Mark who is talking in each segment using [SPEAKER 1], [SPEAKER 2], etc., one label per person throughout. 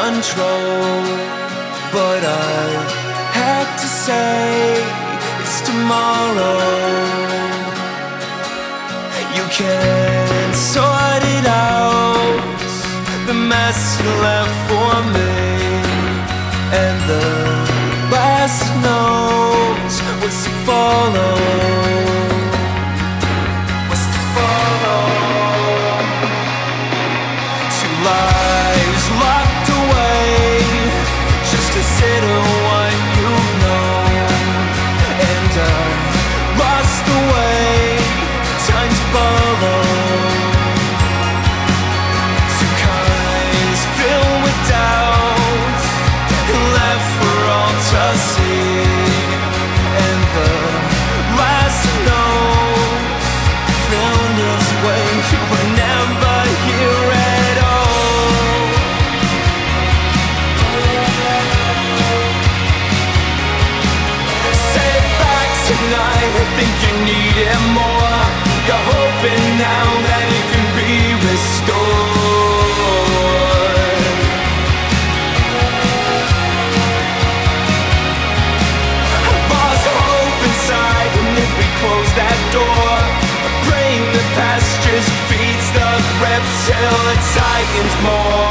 [SPEAKER 1] control, but I had to say it's tomorrow. You can sort it out, the mess you left for me, and the last knows was to follow. Reptile Titans more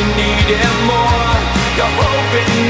[SPEAKER 1] you need it more. You're hoping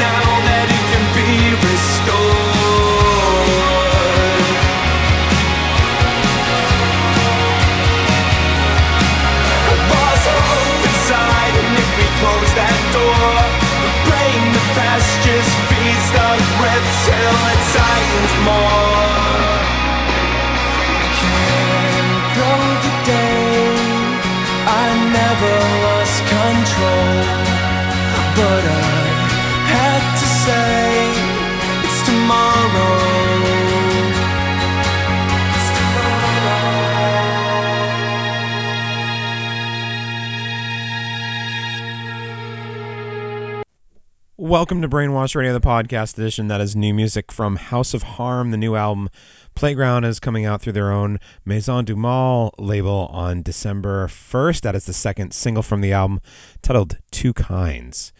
[SPEAKER 2] Welcome to Brainwashed Radio, the podcast edition. That is new music from House of Harm. The new album Playground is coming out through their own Maison du Mal label on December 1st. That is the second single from the album titled Two Kinds.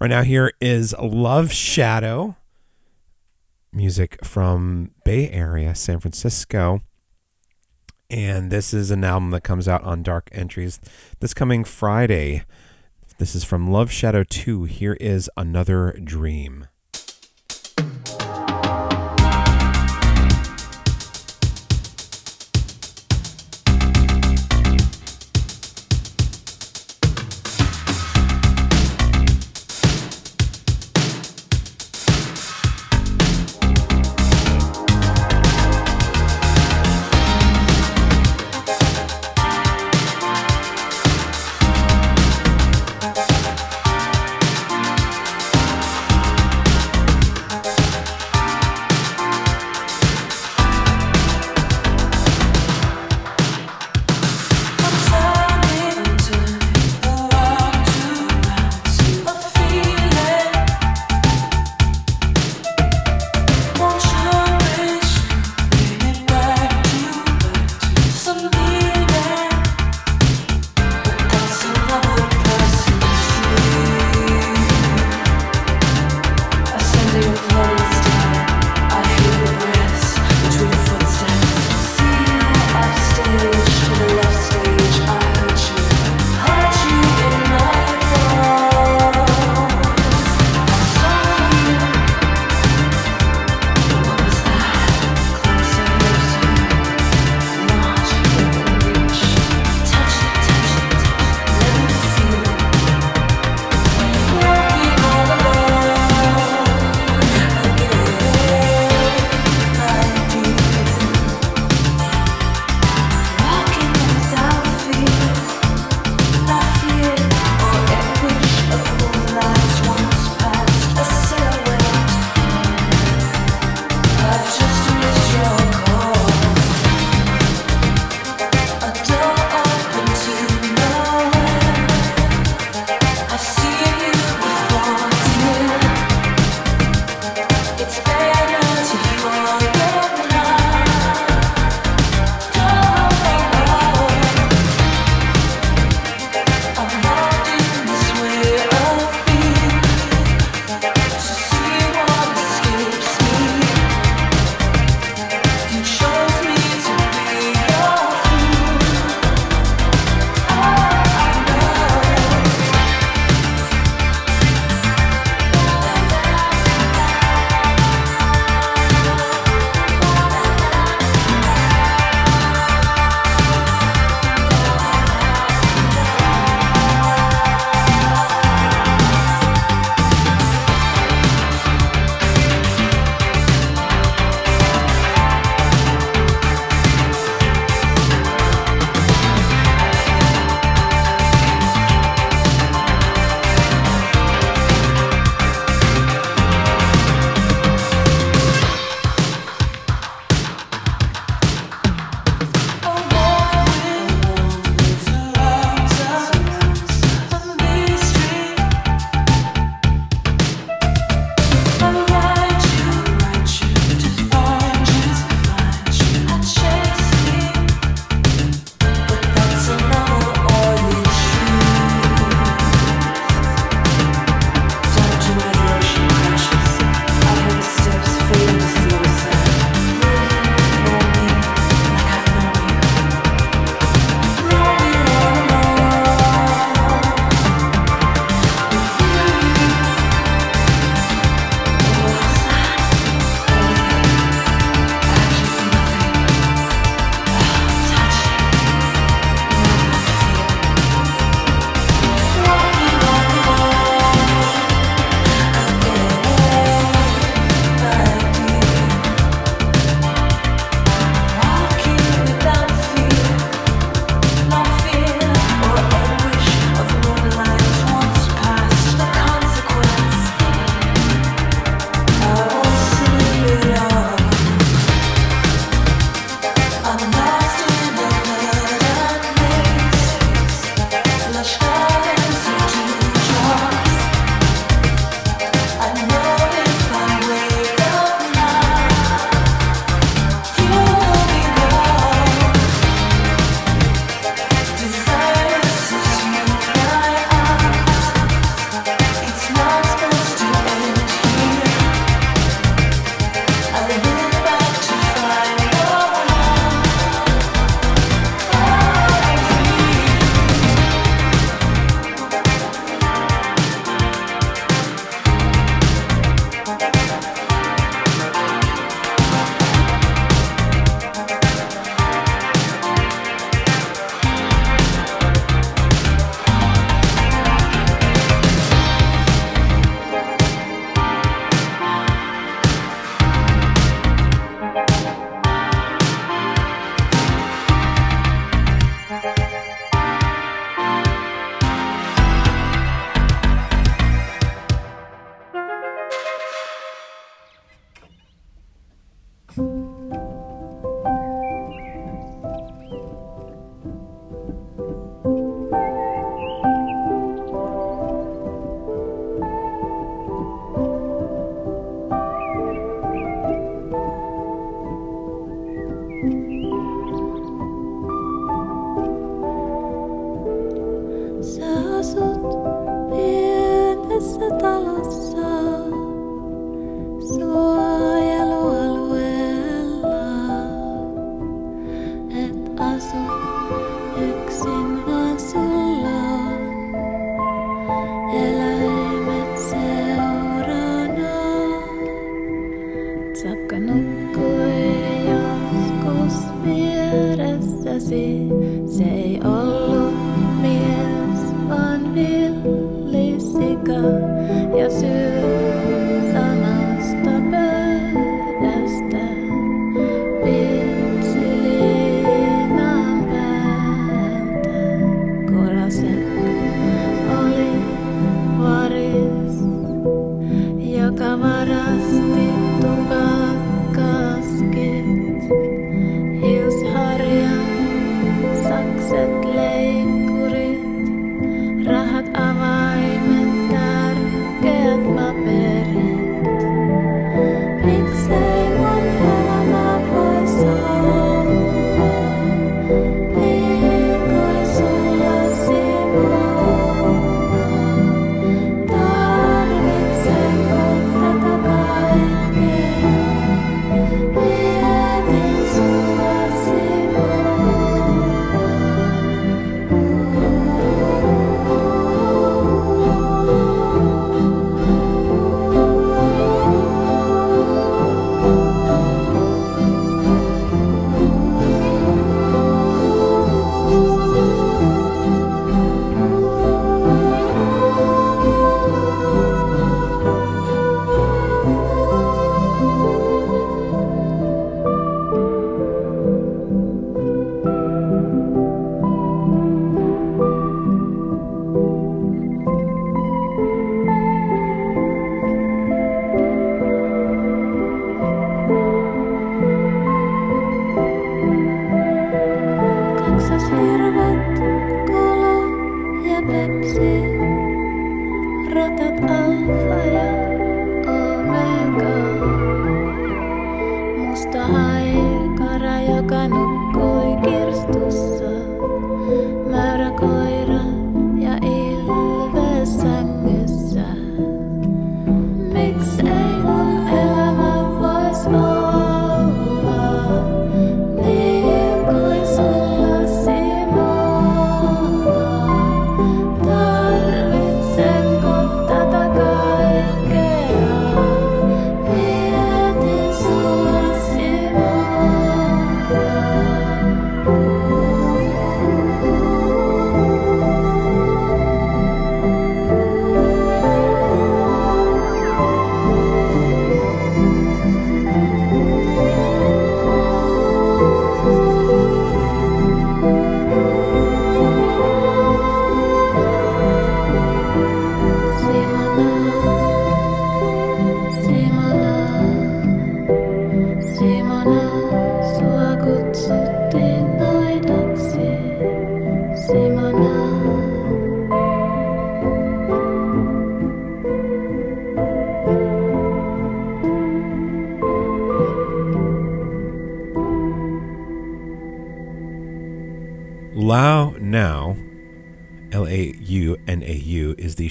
[SPEAKER 2] Right now, here is Loveshadow, music from Bay Area, San Francisco. And this is an album that comes out on Dark Entries this coming Friday. This is from Loveshadow 2. Here is Another Dream.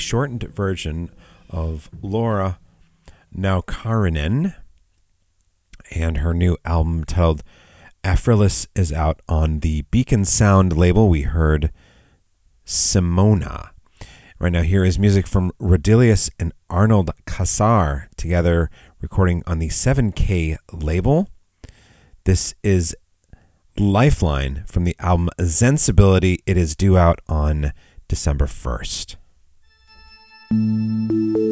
[SPEAKER 2] shortened version of Laura Naukkarinen, and her new album titled Aphrilis is out on the Beacon Sound label. We heard Simona. Right now, here is music from Roedelius and Arnold Kasar together recording on the 7K label. This is Lifeline from the album Zensibility. It is due out on December 1st. Música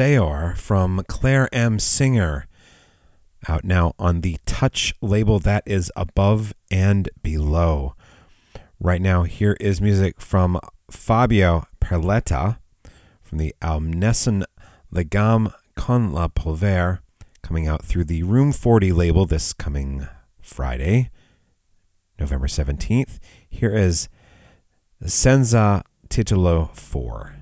[SPEAKER 2] Saor from Claire M. Singer, out now on the Touch label that is above and below. Right now, here is music from Fabio Perletta from the album Nessun Legame con la Polvere, coming out through the Room 40 label this coming Friday, November 17th. Here is Senza Titolo 4.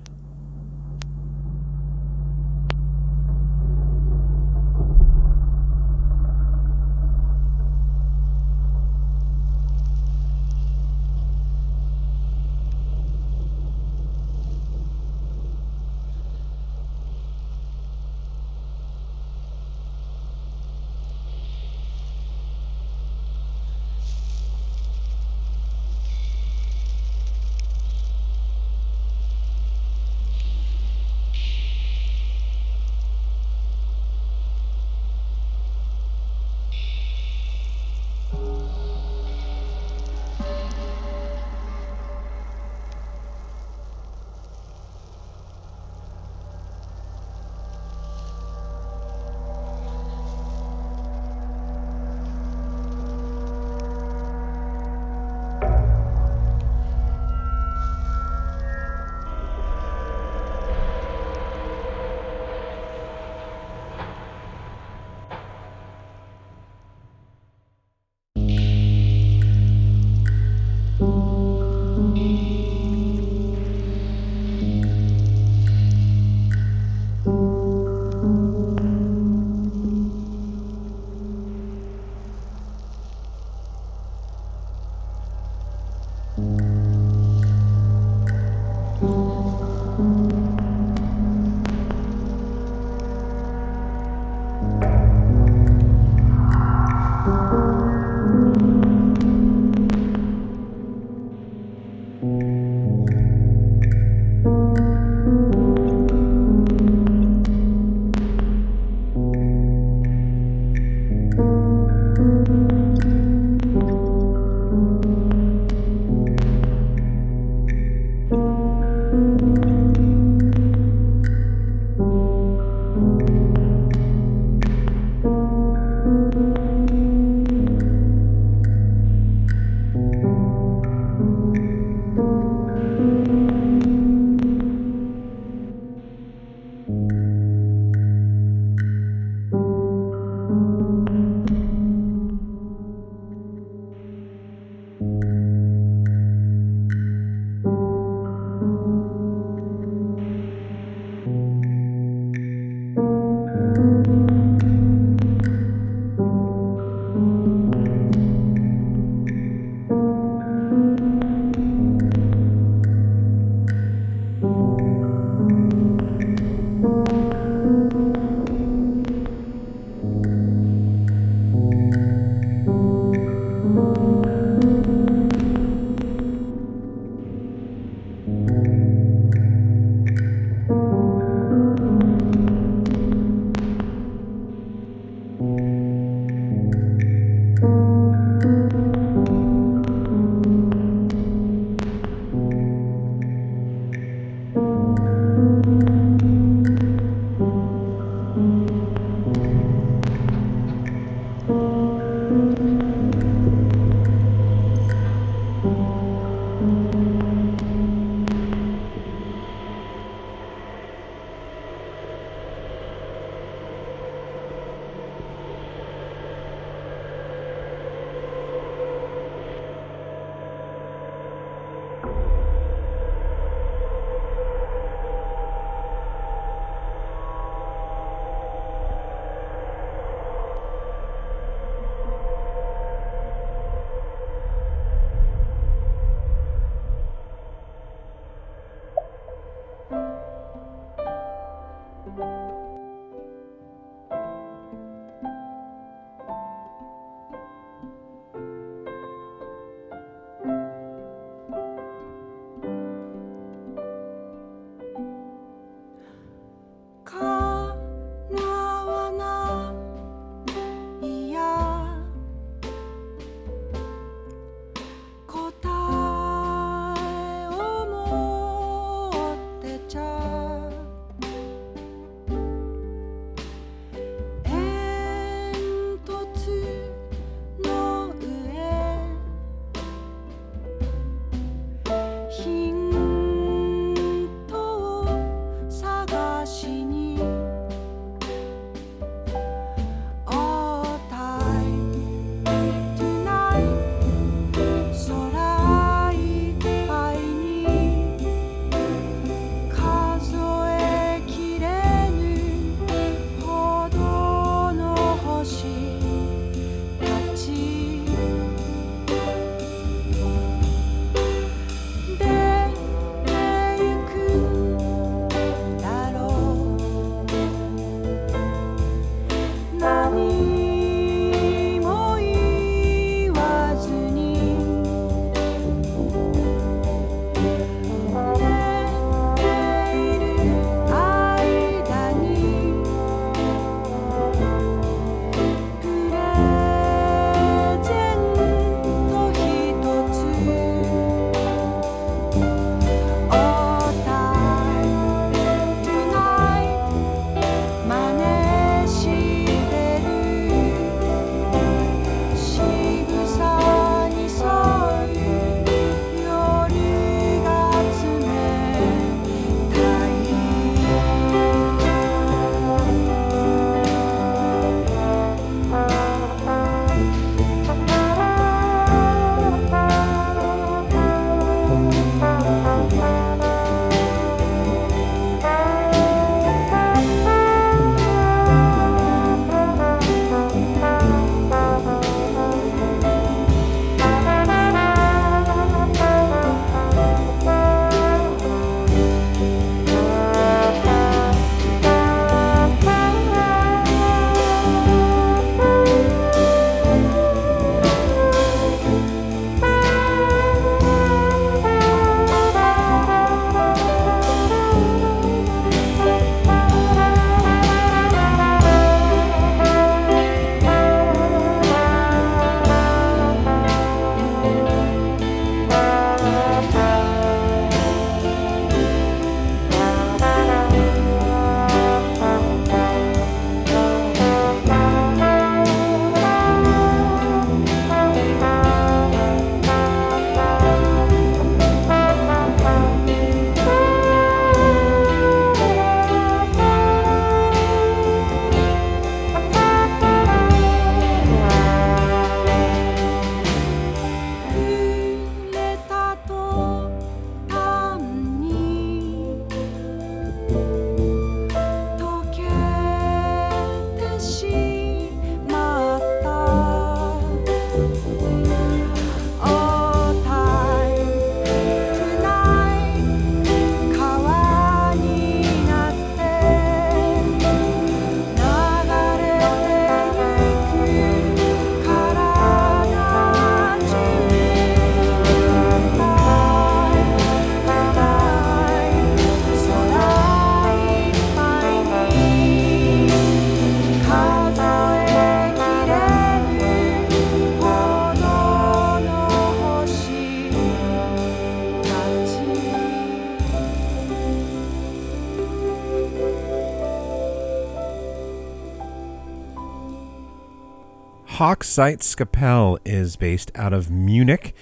[SPEAKER 2] Hochzeitskapelle is based out of Munich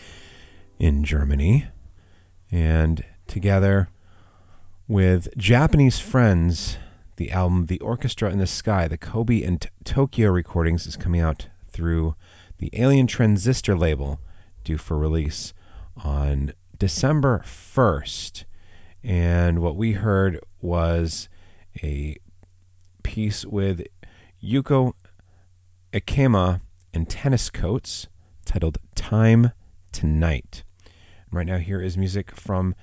[SPEAKER 2] in Germany. And together with Japanese friends, the album The Orchestra in the Sky, the Kobe and T- Tokyo recordings, is coming out through the Alien Transistor label, due for release on December 1st. And what we heard was a piece with Yuko Ikema and Tenniscoats titled Time Tonight. Right now, here is music from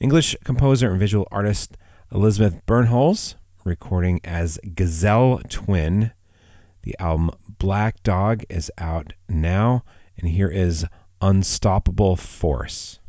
[SPEAKER 2] English composer and visual artist Elizabeth Bernholz, recording as Gazelle Twin. The album Black Dog is out now, and here is Unstoppable Force.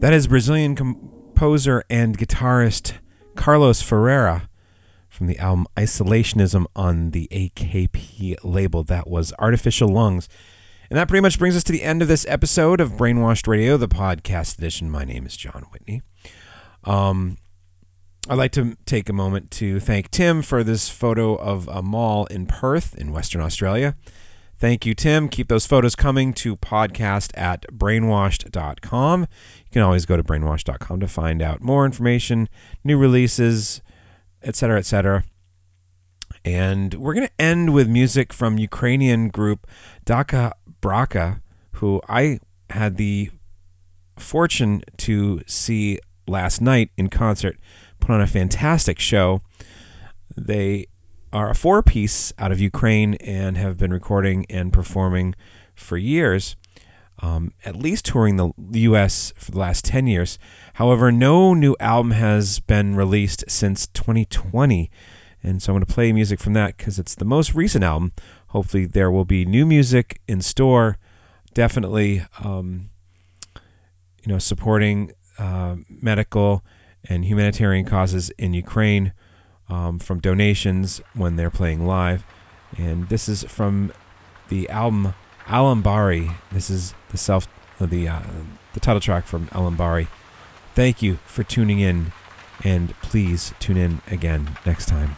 [SPEAKER 2] That is Brazilian composer and guitarist Carlos Ferreira from the album Isolationism on the AKP label. That was Artificial Lungs. And that pretty much brings us to the end of this episode of Brainwashed Radio, the podcast edition. My name is Jon Whitney. Um, I'd like to take a moment to thank Tim for this photo of a mall in Perth in Western Australia. Thank you, Tim. Keep those photos coming to podcast at brainwashed.com. You can always go to brainwashed.com to find out more information, new releases, etc., etc. And we're going to end with music from Ukrainian group Daka Braka, who I had the fortune to see last night in concert, put on a fantastic show. They are a four piece out of Ukraine and have been recording and performing for years, um, at least touring the US for the last 10 years. However, no new album has been released since 2020. And so I'm going to play music from that because it's the most recent album. Hopefully, there will be new music in store. Definitely, um, you know, supporting uh, medical and humanitarian causes in Ukraine um, from donations when they're playing live. And this is from the album Alambari. This is the self uh, the uh, the title track from Alambari. Thank you for tuning in, and please tune in again next time.